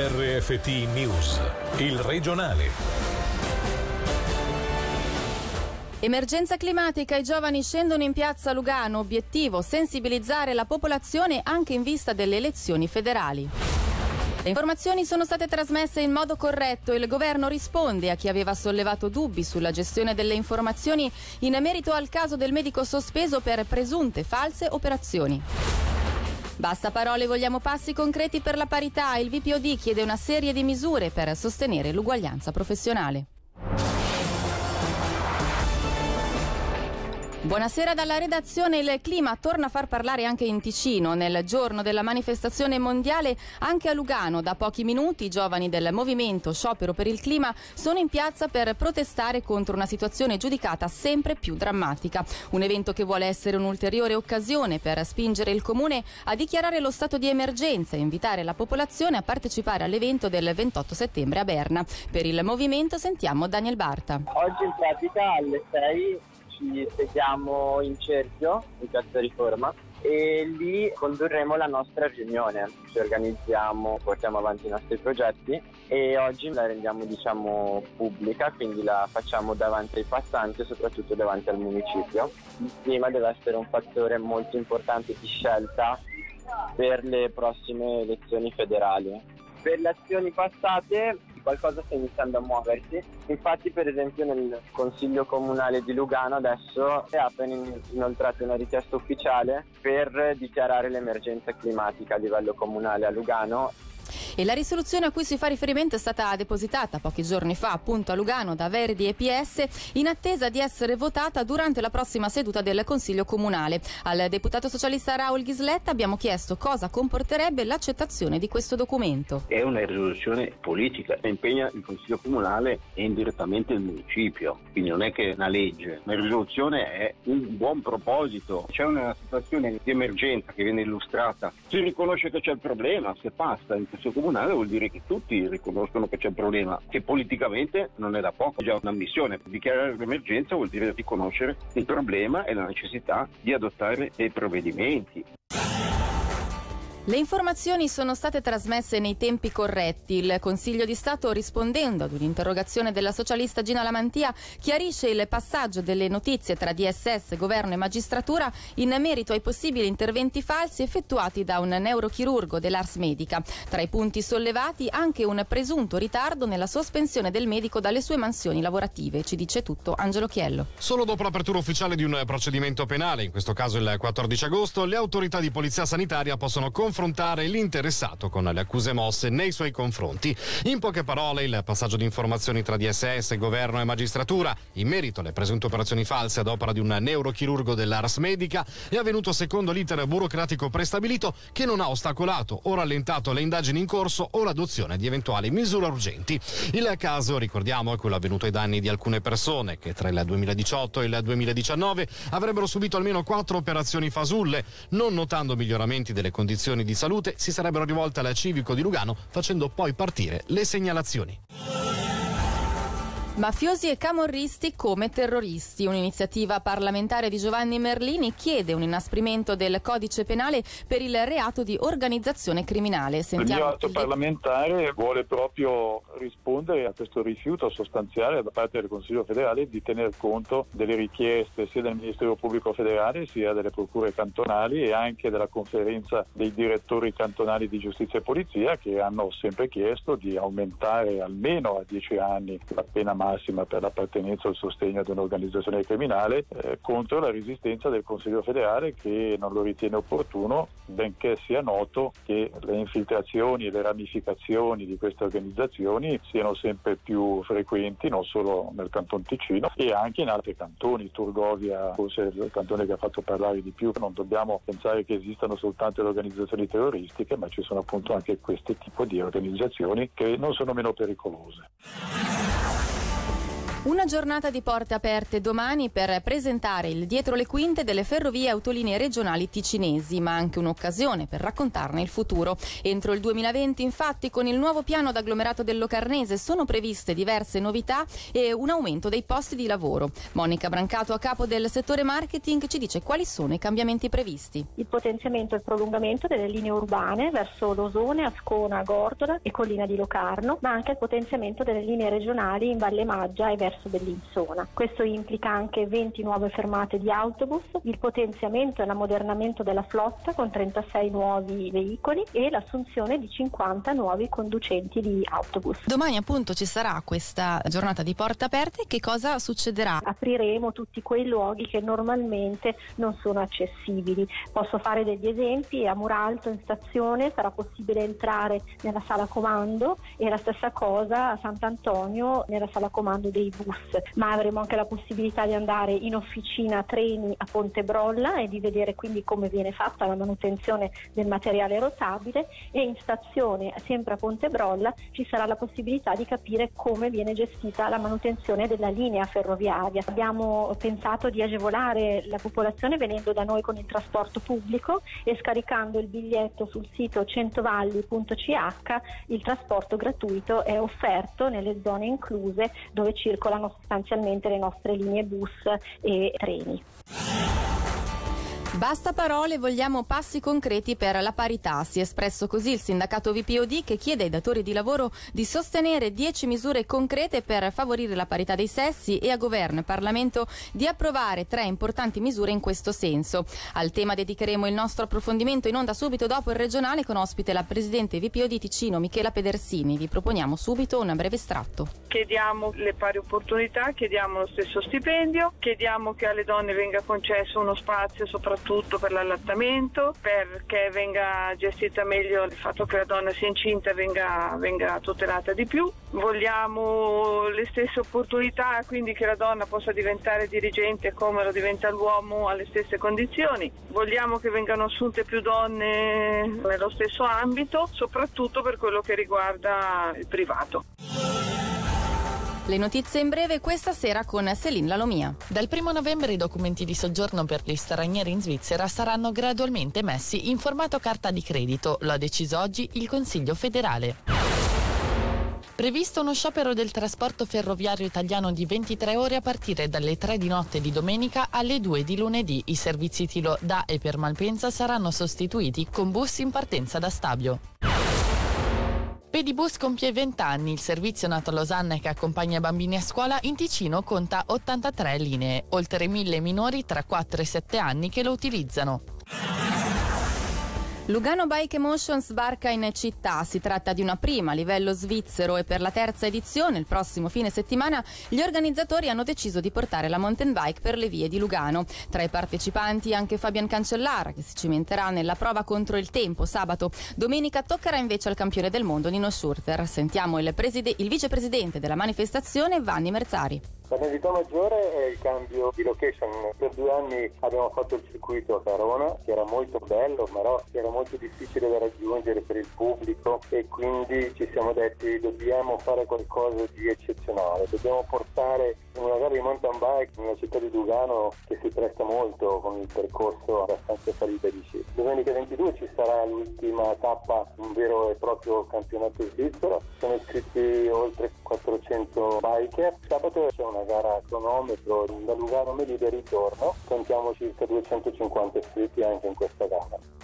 RFT News, il regionale. Emergenza climatica, i giovani scendono in piazza Lugano, obiettivo sensibilizzare la popolazione anche in vista delle elezioni federali. Le informazioni sono state trasmesse in modo corretto. Il governo risponde a chi aveva sollevato dubbi sulla gestione delle informazioni in merito al caso del medico sospeso per presunte false operazioni. Basta parole, vogliamo passi concreti per la parità. Il VPOD chiede una serie di misure per sostenere l'uguaglianza professionale. Buonasera dalla redazione. Il clima torna a far parlare anche in Ticino. Nel giorno della manifestazione mondiale, anche a Lugano, da pochi minuti i giovani del movimento Sciopero per il clima sono in piazza per protestare contro una situazione giudicata sempre più drammatica. Un evento che vuole essere un'ulteriore occasione per spingere il comune a dichiarare lo stato di emergenza e invitare la popolazione a partecipare all'evento del 28 settembre a Berna. Per il movimento sentiamo Daniel Barta. Oggi in pratica alle 6 ci sediamo in cerchio in Piazza Riforma e lì condurremo la nostra riunione, ci organizziamo, portiamo avanti i nostri progetti e oggi la rendiamo diciamo pubblica, quindi la facciamo davanti ai passanti e soprattutto davanti al municipio. Il clima deve essere un fattore molto importante di scelta per le prossime elezioni federali. Per le azioni passate qualcosa sta iniziando a muoversi. Infatti, per esempio, nel Consiglio Comunale di Lugano adesso è appena inoltrata una richiesta ufficiale per dichiarare l'emergenza climatica a livello comunale a Lugano e la risoluzione a cui si fa riferimento è stata depositata pochi giorni fa appunto a Lugano da Verdi e PS in attesa di essere votata durante la prossima seduta del Consiglio Comunale. Al deputato socialista Raul Ghisletta abbiamo chiesto cosa comporterebbe l'accettazione di questo documento. È una risoluzione politica, impegna il Consiglio Comunale e indirettamente il municipio, quindi non è che è una legge, la risoluzione è un buon proposito. C'è una situazione di emergenza che viene illustrata, si riconosce che c'è il problema, se passa comunale comunale vuol dire che tutti riconoscono che c'è un problema, che politicamente non è da poco, è già un'ammissione. Dichiarare l'emergenza vuol dire riconoscere il problema e la necessità di adottare dei provvedimenti. Le informazioni sono state trasmesse nei tempi corretti. Il Consiglio di Stato, rispondendo ad un'interrogazione della socialista Gina Lamantia, chiarisce il passaggio delle notizie tra DSS, governo e magistratura in merito ai possibili interventi falsi effettuati da un neurochirurgo dell'Ars Medica. Tra i punti sollevati anche un presunto ritardo nella sospensione del medico dalle sue mansioni lavorative. Ci dice tutto Angelo Chiello. Solo dopo l'apertura ufficiale di un procedimento penale, in questo caso il 14 agosto, le autorità di polizia sanitaria possono confermare confrontare l'interessato con le accuse mosse nei suoi confronti. In poche parole, il passaggio di informazioni tra DSS, governo e magistratura in merito alle presunte operazioni false ad opera di un neurochirurgo dell'Ars Medica è avvenuto secondo l'iter burocratico prestabilito che non ha ostacolato o rallentato le indagini in corso o l'adozione di eventuali misure urgenti. Il caso, ricordiamo, è quello avvenuto ai danni di alcune persone che tra il 2018 e il 2019 avrebbero subito almeno quattro operazioni fasulle, non notando miglioramenti delle condizioni di salute si sarebbero rivolte al civico di Lugano facendo poi partire le segnalazioni. Mafiosi e camorristi come terroristi. Un'iniziativa parlamentare di Giovanni Merlini chiede un inasprimento del codice penale per il reato di organizzazione criminale. Sentiamo il mio atto parlamentare vuole proprio rispondere a questo rifiuto sostanziale da parte del Consiglio federale di tener conto delle richieste sia del Ministero Pubblico federale sia delle procure cantonali e anche della conferenza dei direttori cantonali di giustizia e polizia che hanno sempre chiesto di aumentare almeno a 10 anni la pena massima massima per l'appartenenza o il sostegno ad un'organizzazione criminale eh, contro la resistenza del Consiglio federale che non lo ritiene opportuno, benché sia noto che le infiltrazioni e le ramificazioni di queste organizzazioni siano sempre più frequenti, non solo nel Canton Ticino e anche in altri cantoni. Turgovia forse è il cantone che ha fatto parlare di più, non dobbiamo pensare che esistano soltanto le organizzazioni terroristiche, ma ci sono appunto anche questo tipo di organizzazioni che non sono meno pericolose. Una giornata di porte aperte domani per presentare il dietro le quinte delle ferrovie autolinee regionali ticinesi, ma anche un'occasione per raccontarne il futuro. Entro il 2020, infatti, con il nuovo piano d'agglomerato del Locarnese sono previste diverse novità e un aumento dei posti di lavoro. Monica Brancato, a capo del settore marketing, ci dice quali sono i cambiamenti previsti. Il potenziamento e il prolungamento delle linee urbane verso Losone, Ascona, Gordola e Collina di Locarno, ma anche il potenziamento delle linee regionali in Valle Maggia e verso verso Bellinzona. Questo implica anche 20 nuove fermate di autobus, il potenziamento e l'ammodernamento della flotta con 36 nuovi veicoli e l'assunzione di 50 nuovi conducenti di autobus. Domani appunto ci sarà questa giornata di porte aperte, che cosa succederà? Apriremo tutti quei luoghi che normalmente non sono accessibili. Posso fare degli esempi, a Muralto in stazione sarà possibile entrare nella sala comando e la stessa cosa a Sant'Antonio nella sala comando dei bus, ma avremo anche la possibilità di andare in officina treni a Ponte Brolla e di vedere quindi come viene fatta la manutenzione del materiale rotabile e in stazione sempre a Ponte Brolla ci sarà la possibilità di capire come viene gestita la manutenzione della linea ferroviaria. Abbiamo pensato di agevolare la popolazione venendo da noi con il trasporto pubblico e scaricando il biglietto sul sito centovalli.ch il trasporto gratuito è offerto nelle zone incluse dove circola circolano sostanzialmente le nostre linee bus e treni. Basta parole, vogliamo passi concreti per la parità. Si è espresso così il sindacato VPOD che chiede ai datori di lavoro di sostenere 10 misure concrete per favorire la parità dei sessi e a governo e Parlamento di approvare tre importanti misure in questo senso. Al tema dedicheremo il nostro approfondimento in onda subito dopo il regionale con ospite la presidente VPOD Ticino Michela Pedersini. Vi proponiamo subito un breve estratto. Chiediamo le pari opportunità, chiediamo lo stesso stipendio, chiediamo che alle donne venga concesso uno spazio soprattutto soprattutto per l'allattamento, perché venga gestita meglio il fatto che la donna sia incinta venga, venga tutelata di più. Vogliamo le stesse opportunità, quindi che la donna possa diventare dirigente come lo diventa l'uomo alle stesse condizioni. Vogliamo che vengano assunte più donne nello stesso ambito, soprattutto per quello che riguarda il privato. Le notizie in breve questa sera con Céline Lalomia. Dal 1 novembre i documenti di soggiorno per gli stranieri in Svizzera saranno gradualmente messi in formato carta di credito, lo ha deciso oggi il Consiglio federale. Previsto uno sciopero del trasporto ferroviario italiano di 23 ore a partire dalle 3 di notte di domenica alle 2 di lunedì. I servizi Tilo da e per Malpensa saranno sostituiti con bus in partenza da Stabio. Pedibus compie 20 anni, il servizio nato a Losanna che accompagna bambini a scuola in Ticino conta 83 linee, oltre 1000 minori tra 4 e 7 anni che lo utilizzano. Lugano Bike Emotion sbarca in città. Si tratta di una prima a livello svizzero e per la terza edizione, il prossimo fine settimana, gli organizzatori hanno deciso di portare la mountain bike per le vie di Lugano. Tra i partecipanti anche Fabian Cancellara, che si cimenterà nella prova contro il tempo sabato. Domenica toccherà invece al campione del mondo Nino Schurter. Sentiamo il, preside- il vicepresidente della manifestazione, Vanni Merzari. La novità maggiore è il cambio di location. Per due anni abbiamo fatto il circuito a Verona, che era molto bello, però era molto difficile da raggiungere per il pubblico e quindi ci siamo detti dobbiamo fare qualcosa di eccezionale, dobbiamo portare una gara di mountain bike nella città di Lugano che si presta molto con il percorso abbastanza salita di sci. Domenica 22 ci sarà l'ultima tappa, un vero e proprio campionato svizzero, sono iscritti oltre 400 biker. Sabato c'è una gara a cronometro da Lugano Melide ritorno, contiamo circa 250 iscritti anche in questa gara.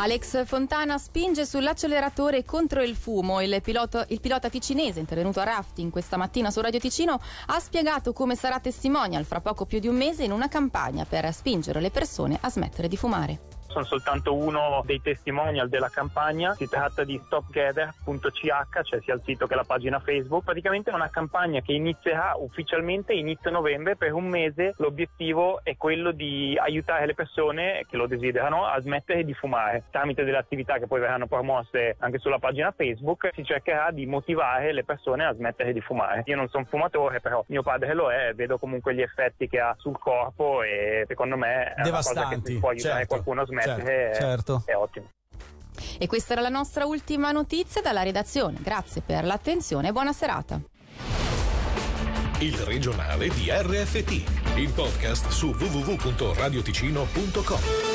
Alex Fontana spinge sull'acceleratore contro il fumo. Il pilota, il pilota ticinese intervenuto a rafting questa mattina su Radio Ticino ha spiegato come sarà testimonial fra poco più di un mese in una campagna per spingere le persone a smettere di fumare sono soltanto uno dei testimonial della campagna. Si tratta di stopgather.ch, cioè sia il sito che la pagina Facebook. Praticamente è una campagna che inizierà ufficialmente inizio novembre per un mese. L'obiettivo è quello di aiutare le persone che lo desiderano a smettere di fumare. Tramite delle attività che poi verranno promosse anche sulla pagina Facebook si cercherà di motivare le persone a smettere di fumare. Io non sono fumatore, però mio padre lo è, vedo comunque gli effetti che ha sul corpo e secondo me è una cosa che può aiutare certo. qualcuno a smettere certo, è, certo. è ottimo. E questa era la nostra ultima notizia dalla redazione. Grazie per l'attenzione e buona serata. il regionale di RFT, il podcast su www.radioticino.com.